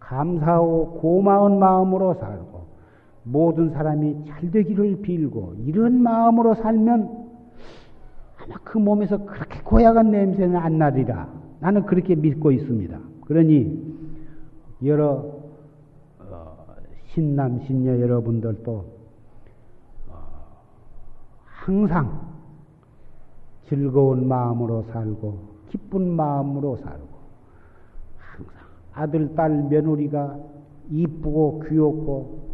감사하고 고마운 마음으로 살고 모든 사람이 잘 되기를 빌고 이런 마음으로 살면 아마 그 몸에서 그렇게 고약한 냄새는 안 나리라. 나는 그렇게 믿고 있습니다. 그러니 여러 어, 신남 신녀 여러분들도 어, 항상 즐거운 마음으로 살고 기쁜 마음으로 살고 아들 딸 며느리가 이쁘고 귀엽고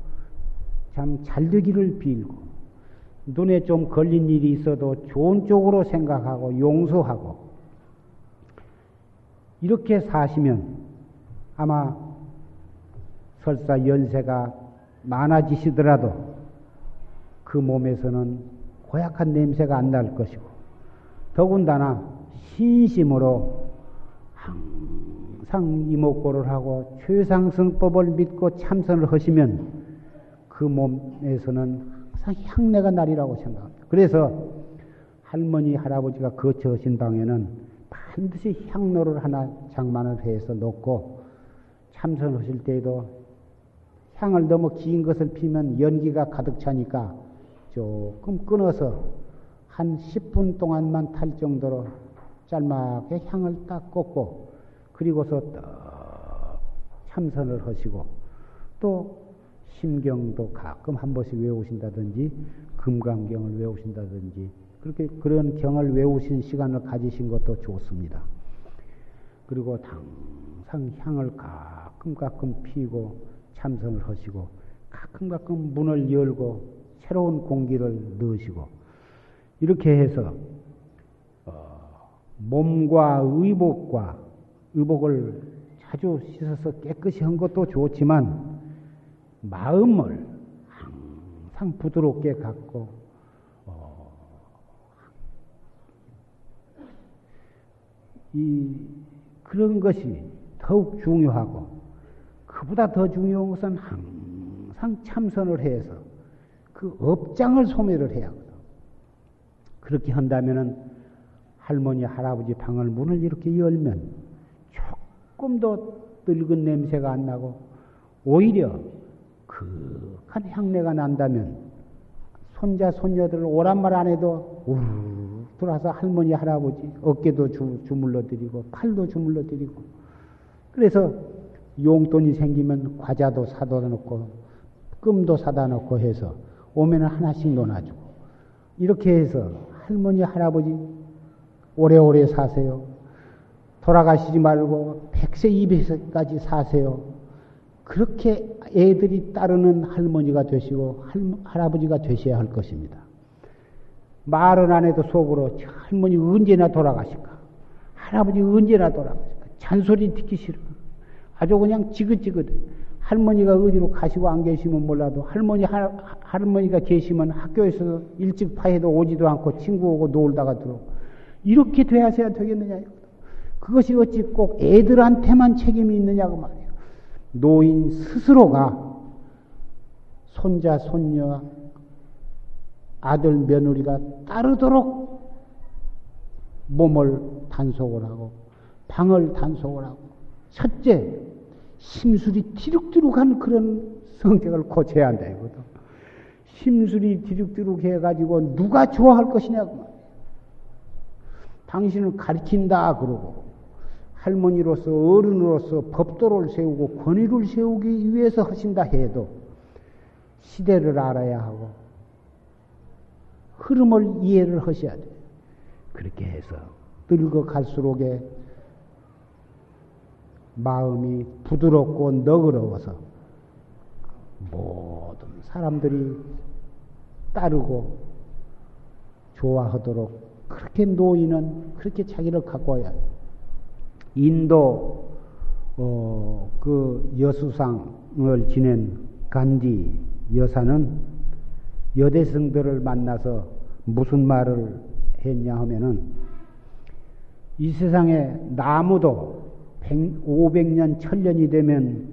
참 잘되기를 빌고 눈에 좀 걸린 일이 있어도 좋은 쪽으로 생각하고 용서하고 이렇게 사시면 아마 설사 연세가 많아지시더라도 그 몸에서는 고약한 냄새가 안 날 것이고 더군다나 신심으로 항상 이목고를 하고 최상승법을 믿고 참선을 하시면 그 몸에서는 항상 향내가 나리라고 생각합니다. 그래서 할머니, 할아버지가 거처하신 방에는 반드시 향로를 하나 장만을 해서 놓고 참선하실 때에도 향을 너무 긴 것을 피면 연기가 가득 차니까 조금 끊어서 한 10분 동안만 탈 정도로 짤막하게 향을 딱 꽂고 그리고서 떡 참선을 하시고 또 심경도 가끔 한 번씩 외우신다든지 금강경을 외우신다든지 그렇게 그런 경을 외우신 시간을 가지신 것도 좋습니다. 그리고 항상 향을 가끔 가끔 피고 참선을 하시고 가끔 가끔 문을 열고 새로운 공기를 넣으시고 이렇게 해서 어, 몸과 의복과 의복을 자주 씻어서 깨끗이 한 것도 좋지만 마음을 항상 부드럽게 갖고 어, 이 그런 것이 더욱 중요하고 그보다 더 중요한 것은 항상 참선을 해서 그 업장을 소멸을 해야 하거든. 그렇게 한다면은 할머니 할아버지 방을 문을 이렇게 열면 조금도 늙은 냄새가 안 나고 오히려 그한 향내가 난다면 손자 손녀들 오란 말 안 해도 우르 들어와서 할머니 할아버지 어깨도 주, 주물러 드리고 팔도 주물러 드리고 그래서 용돈이 생기면 과자도 사다 놓고 끔도 사다 놓고 해서 오면은 하나씩 놓아주고 이렇게 해서 할머니 할아버지 오래오래 사세요. 돌아가시지 말고 100세 200세까지 사세요. 그렇게 애들이 따르는 할머니가 되시고 할아버지가 되셔야 할 것입니다. 말은 안 해도 속으로 할머니 언제나 돌아가실까? 할아버지 언제나 돌아가실까? 잔소리 듣기 싫어. 아주 그냥 지긋지긋해. 할머니가 어디로 가시고 안 계시면 몰라도 할머니 할, 할머니가 계시면 학교에서 일찍 파해도 오지도 않고 친구 오고 놀다가 들어오고 이렇게 돼야 되겠느냐 그것이 어찌 꼭 애들한테만 책임이 있느냐고 말이에요. 노인 스스로가 손자 손녀 아들 며느리가 따르도록 몸을 단속을 하고 방을 단속을 하고 첫째 심술이 디룩디룩한 그런 성격을 고쳐야 한다 이거든. 심술이 디룩디룩 해 가지고 누가 좋아할 것이냐고. 당신을 가리킨다 그러고 할머니로서 어른으로서 법도를 세우고 권위를 세우기 위해서 하신다 해도 시대를 알아야 하고 흐름을 이해를 하셔야 돼. 그렇게 해서 늙어갈수록에 마음이 부드럽고 너그러워서 모든 사람들이 따르고 좋아하도록 그렇게 노인은 그렇게 자기를 갖고 와야 돼. 인도 어, 그 여수상을 지낸 간디 여사는 여대생들을 만나서 무슨 말을 했냐 하면은 이 세상에 나무도 100, 500년, 1000년이 되면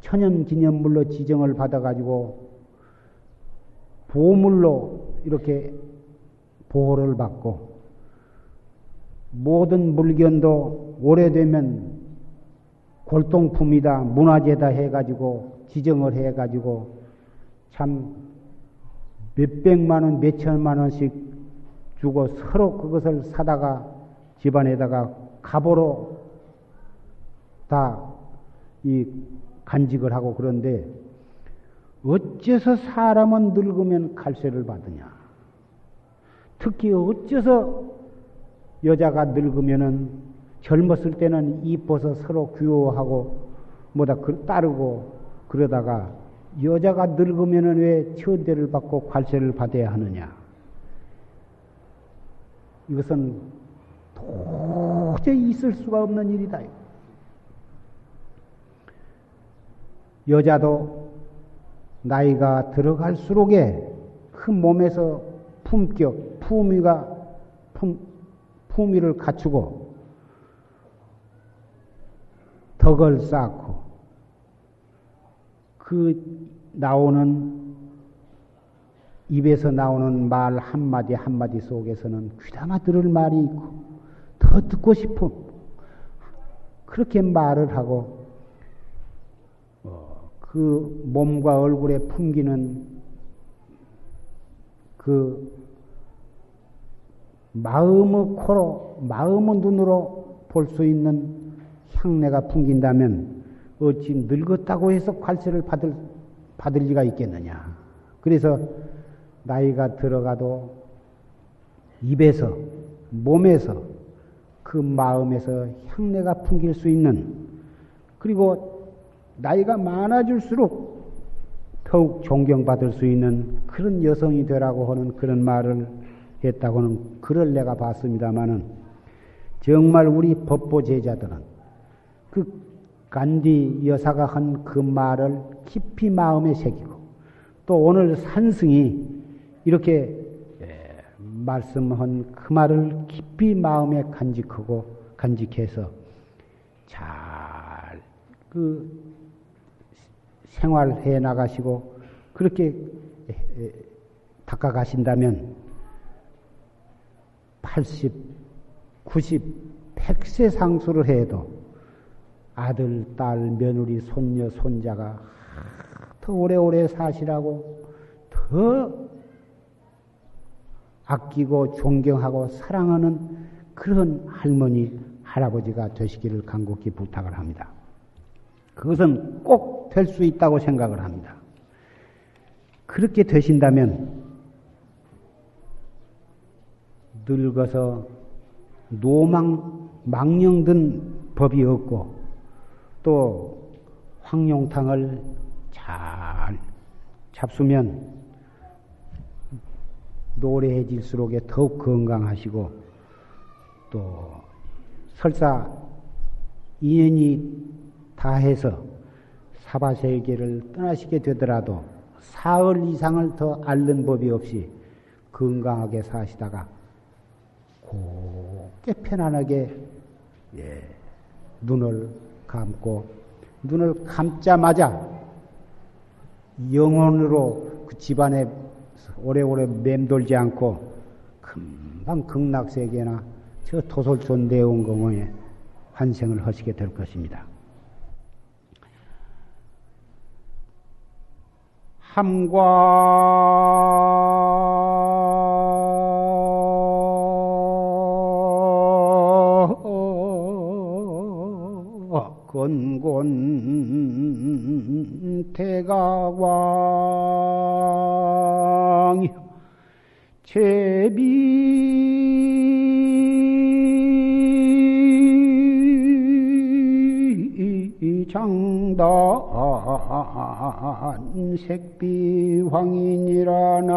천연 기념물로 지정을 받아가지고 보물로 이렇게 보호를 받고 모든 물건도 오래되면 골동품이다, 문화재다 해가지고 지정을 해가지고 참 몇백만 원, 몇천만 원씩 주고 서로 그것을 사다가 집안에다가 갑으로 다 이 간직을 하고 그런데 어째서 사람은 늙으면 칼세를 받느냐? 특히 어째서 여자가 늙으면은 젊었을 때는 이뻐서 서로 귀여워하고 뭐다 그 따르고 그러다가 여자가 늙으면은 왜 천대를 받고 관세를 받아야 하느냐? 이것은 도저히 있을 수가 없는 일이다. 여자도 나이가 들어갈수록에 그 몸에서 품격, 품위가 품, 품위를 갖추고 덕을 쌓고 그 나오는 입에서 나오는 말 한마디 한마디 속에서는 귀담아 들을 말이 있고 더 듣고 싶은 그렇게 말을 하고 어, 그 몸과 얼굴에 풍기는 그 마음의 코로 마음의 눈으로 볼 수 있는 향내가 풍긴다면 어찌 늙었다고 해서 관세를 받을 받을 리가 있겠느냐. 그래서 나이가 들어가도 입에서 몸에서 그 마음에서 향내가 풍길 수 있는 그리고 나이가 많아질수록 더욱 존경받을 수 있는 그런 여성이 되라고 하는 그런 말을 했다고는 글을 내가 봤습니다마는 정말 우리 법보 제자들은 그 간디 여사가 한 그 말을 깊이 마음에 새기고 또 오늘 산승이 이렇게 예, 말씀한 그 말을 깊이 마음에 간직하고 간직해서 잘 그 생활해 나가시고 그렇게 닦아 가신다면 80, 90, 100세 상수를 해도 아들, 딸, 며느리, 손녀, 손자가 더 오래오래 사시라고 더 아끼고 존경하고 사랑하는 그런 할머니, 할아버지가 되시기를 간곡히 부탁을 합니다. 그것은 꼭 될 수 있다고 생각을 합니다. 그렇게 되신다면 늙어서 노망, 망령든 법이 없고 또 황룡탕을 잘 잡수면 노래해질수록에 더욱 건강하시고 또 설사 인연이 다해서 사바세계를 떠나시게 되더라도 사흘 이상을 더 앓는 법이 없이 건강하게 사시다가 곱게 편안하게 예, 눈을 감고 눈을 감자마자 영혼으로 그 집안에 오래오래 맴돌지 않고 금방 극락세계나 저 도솔촌 대원공원에 환생을 하시게 될 것입니다. 함과 대가왕 제비 장단 색비 황인이라나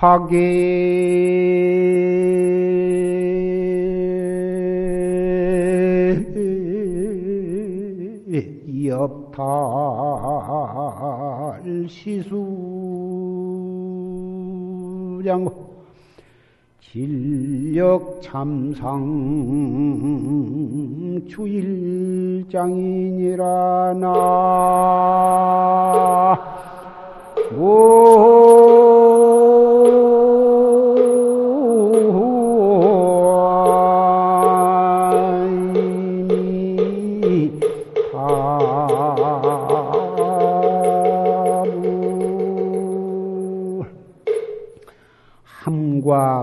화계. 옆탈 시수량 진력 참상 주일장인이라 나. 함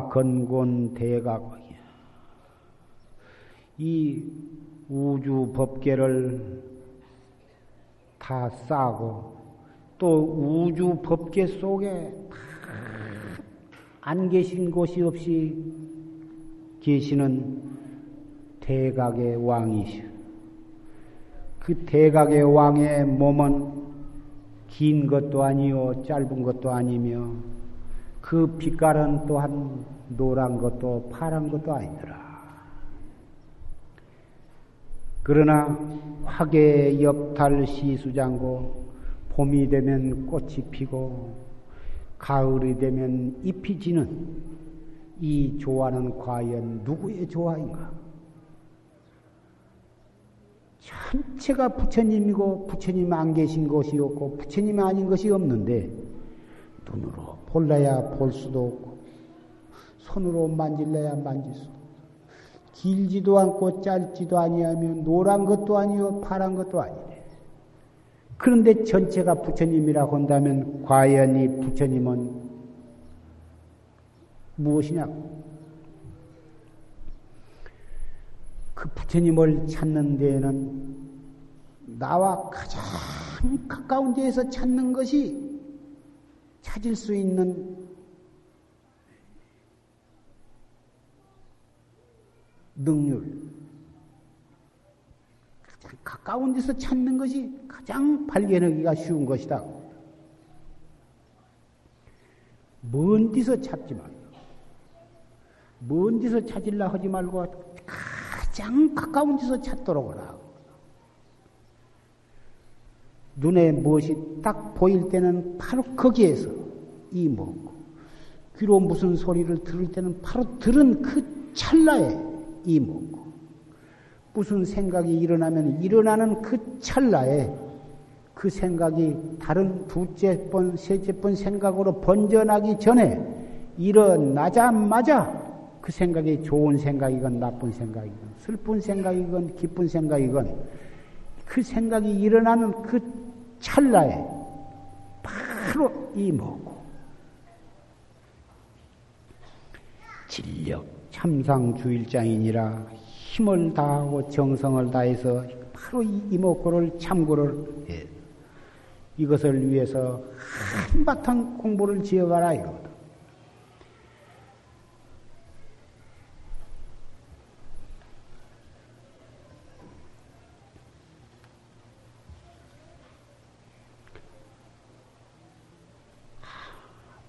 건곤 대각이야. 이 우주 법계를 다 싸고 또 우주 법계 속에 안 계신 곳이 없이 계시는 대각의 왕이시오. 그 대각의 왕의 몸은 긴 것도 아니요, 짧은 것도 아니며, 그 빛깔은 또한 노란 것도 파란 것도 아니더라. 그러나 화계 옆달 시수장고 봄이 되면 꽃이 피고 가을이 되면 잎이 지는 이 조화는 과연 누구의 조화인가? 전체가 부처님이고 부처님 안 계신 것이 없고 부처님 아닌 것이 없는데 눈으로 볼래야 볼 수도 없고 손으로 만질래야 만질 수도 없고 길지도 않고 짧지도 아니하면 노란 것도 아니요 파란 것도 아니네. 그런데 전체가 부처님이라고 한다면 과연 이 부처님은 무엇이냐고? 그 부처님을 찾는 데에는 나와 가장 가까운 데에서 찾는 것이 찾을 수 있는 능률. 가까운 데서 찾는 것이 가장 발견하기가 쉬운 것이다. 먼 데서 찾지 말고. 먼 데서 찾으려 하지 말고 가장 가까운 데서 찾도록 하라. 눈에 무엇이 딱 보일 때는 바로 거기에서 이 먹고 귀로 무슨 소리를 들을 때는 바로 들은 그 찰나에 이먹고? 무슨 생각이 일어나면 일어나는 그 찰나에 그 생각이 다른 두째 번, 셋째 번 생각으로 번져나기 전에 일어나자마자 그 생각이 좋은 생각이건 나쁜 생각이건 슬픈 생각이건 기쁜 생각이건 그 생각이 일어나는 그 찰나에 바로 이먹고? 진력 참상주일장이니라 힘을 다하고 정성을 다해서 바로 이목구를 참고를 해. 이것을 위해서 한바탕 공부를 지어가라 이거다.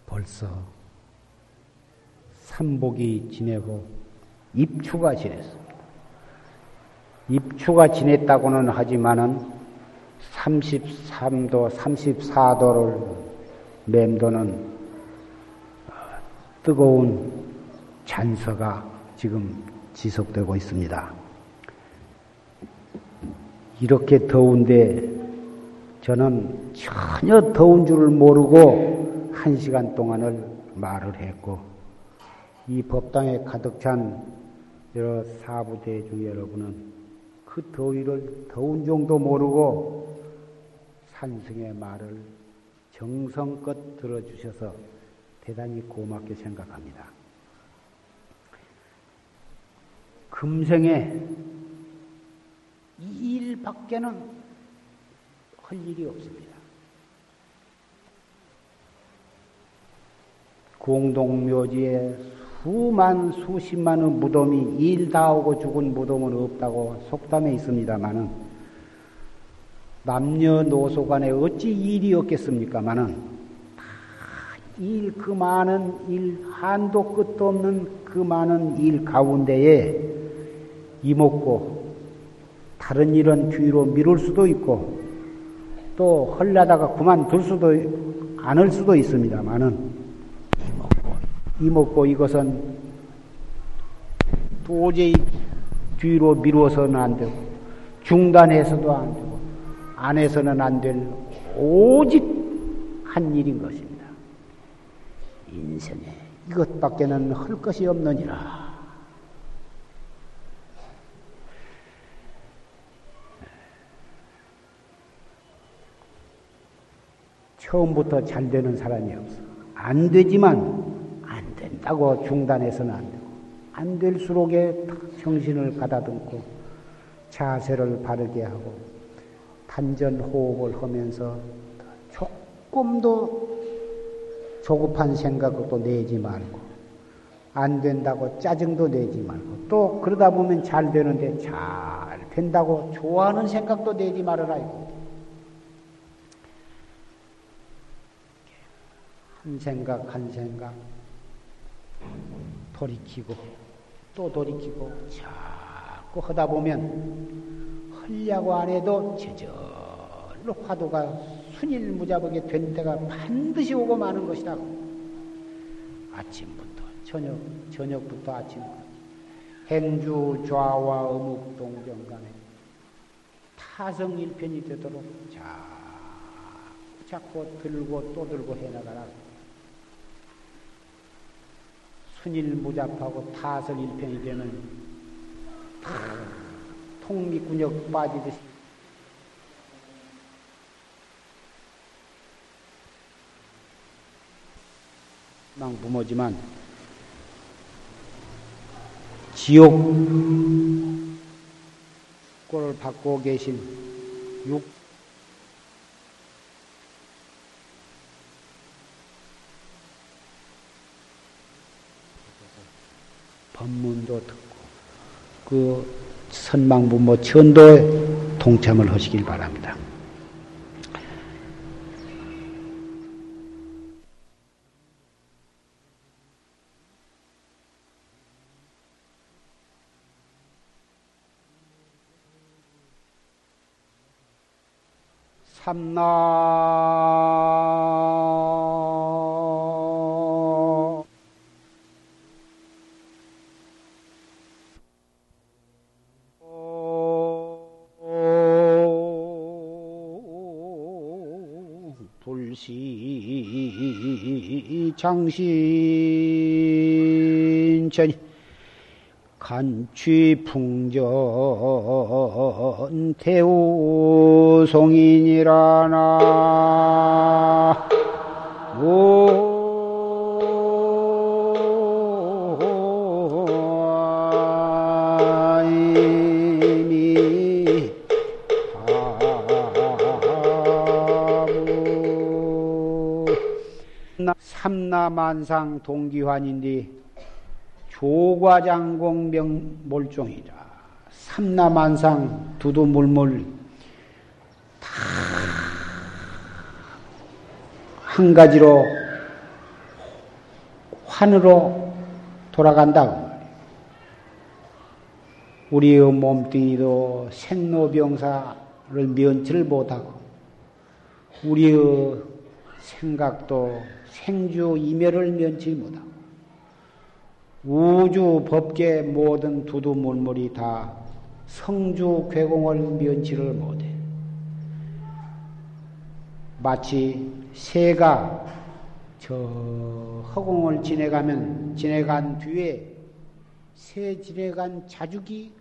벌써 삼복이 지내고 입추가 지냈습니다. 입추가 지냈다고는 하지만은 33도, 34도를 맴도는 뜨거운 잔서가 지금 지속되고 있습니다. 이렇게 더운데 저는 전혀 더운 줄을 모르고 한 시간 동안을 말을 했고 이 법당에 가득 찬 여러 사부대 중 여러분은 그 더위를 더운 정도 모르고 산승의 말을 정성껏 들어주셔서 대단히 고맙게 생각합니다. 금생에 이 일밖에는 할 일이 없습니다. 공동묘지에 수만 수십만의 무덤이 일 다 오고 죽은 무덤은 없다고 속담에 있습니다마는 남녀노소 간에 어찌 일이 없겠습니까마는 일, 그 많은 일, 한도 끝도 없는 그 많은 일 가운데에 이먹고 다른 일은 뒤로 미룰 수도 있고 또 헐려다가 그만둘 수도 않을 수도 있습니다만은 이먹고 이것은 도저히 뒤로 미루어서는 안 되고 중단해서도 안 되고 안 해서는 안 될 오직 한 일인 것입니다. 인생에 이것밖에는 할 것이 없느니라. 처음부터 잘 되는 사람이 없어. 안 되지만 된다고 중단해서는 안 되고 안 될수록에 정신을 가다듬고 자세를 바르게 하고 단전 호흡을 하면서 조금도 조급한 생각도 내지 말고 안 된다고 짜증도 내지 말고 또 그러다 보면 잘 되는데 잘 된다고 좋아하는 생각도 내지 말아라 한 생각 한 생각 돌이키고 또 돌이키고 자꾸 하다 보면 헐려고 안 해도 제절로 화두가 순일무잡하게 된 때가 반드시 오고 마는 것이다. 아침부터 저녁, 저녁부터 아침까지 행주 좌와 어묵 동정 간에 타성일편이 되도록 자꾸 자꾸 들고 또 들고 해나가라. 순일무잡하고 타설일편이 되면 통미군역 빠지듯이 망부모지만 지옥 꼴을 받고 계신 육 법문도 듣고 그 선망부모 천도에 동참을 하시길 바랍니다. 삼나 장신천이 간취풍전 태우송인이라나 삼나만상 동기환인데 조과장공 명 몰종이라 삼나만상 두두물물 다 한 가지로 환으로 돌아간다. 우리의 몸뚱이도 생로병사를 면치를 못하고 우리의 생각도 생주 이멸을 면치 못하고 우주 법계 모든 두두 물물이 다 성주 괴공을 면치를 못해. 마치 새가 저 허공을 지내가면 지내간 뒤에 세질에 간 자죽이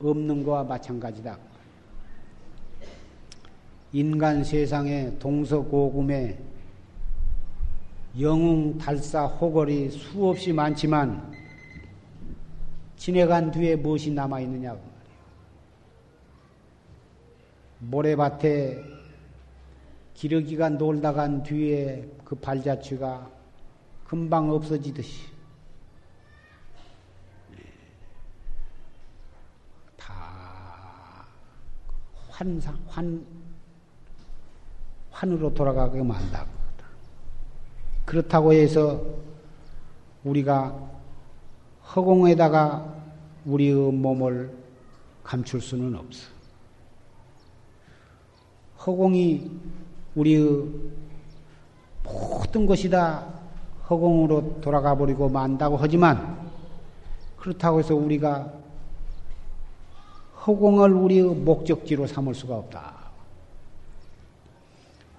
없는 거와 마찬가지다. 인간 세상에 동서고금에 영웅, 달사, 호걸이 수없이 많지만 지내간 뒤에 무엇이 남아있느냐고 말이에요. 모래밭에 기러기가 놀다 간 뒤에 그 발자취가 금방 없어지듯이 다 환상, 환, 환으로 돌아가게 만다. 그렇다고 해서 우리가 허공에다가 우리의 몸을 감출 수는 없어. 허공이 우리의 모든 것이 다 허공으로 돌아가 버리고 만다고 하지만 그렇다고 해서 우리가 허공을 우리의 목적지로 삼을 수가 없다.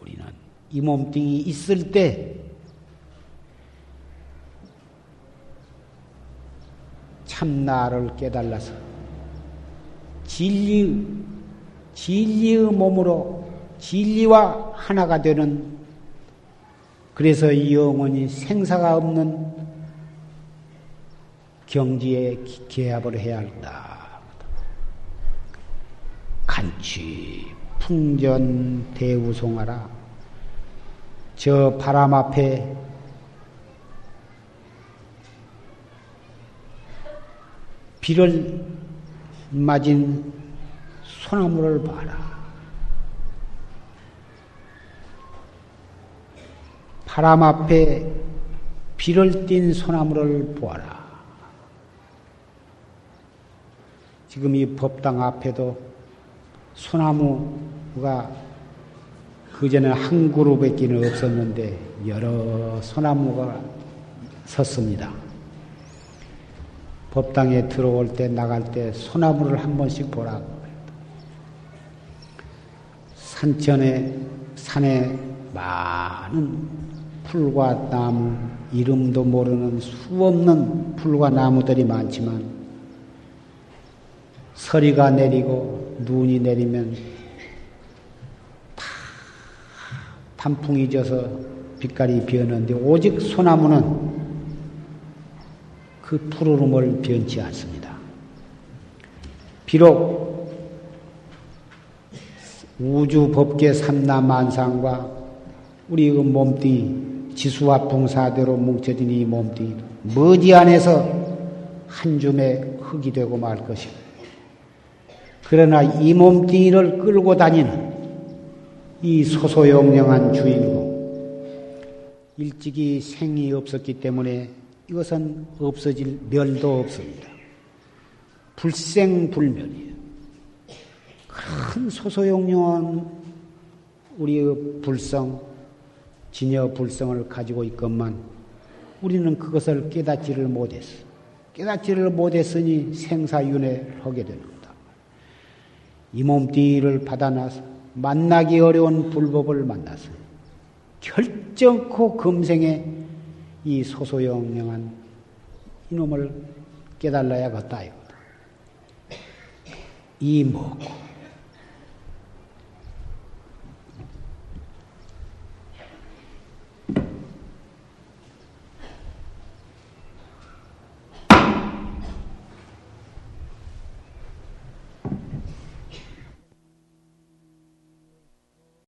우리는 이 몸뚱이 있을 때 참나를 깨달아서 진리, 진리의 몸으로 진리와 하나가 되는 그래서 영원히 생사가 없는 경지에 개합을 해야 한다. 간취 풍전 대우송하라. 저 바람 앞에 비를 맞은 소나무를 봐라. 바람 앞에 비를 띤 소나무를 보아라. 지금 이 법당 앞에도 소나무 가 그전에 한 그루밖에 없었는데 여러 소나무가 섰습니다. 법당에 들어올 때 나갈 때 소나무를 한 번씩 보라고. 산천에 산에 많은 풀과 나무 이름도 모르는 수없는 풀과 나무들이 많지만 서리가 내리고 눈이 내리면 다 단풍이 져서 빛깔이 변하는데 오직 소나무는 그 푸르름을 변치 않습니다. 비록 우주 법계 삼나 만상과 우리 그 몸뚱이 지수와 붕사대로 뭉쳐진 이 몸뚱이 머지 안에서 한 줌의 흙이 되고 말 것이고 그러나 이 몸뚱이를 끌고 다니는 이 소소영령한 주인공 일찍이 생이 없었기 때문에 이것은 없어질 멸도 없습니다. 불생불멸이에요. 큰 소소영령한 우리의 불성, 진여 불성을 가지고 있건만 우리는 그것을 깨닫지를 못했어. 깨닫지를 못했으니 생사윤회를 하게 되는 거다. 이 몸띠를 받아나서 만나기 어려운 불법을 만나서 결정코 금생에 이 소소영령한 이놈을 깨달아야겠다 이거다. 이 먹고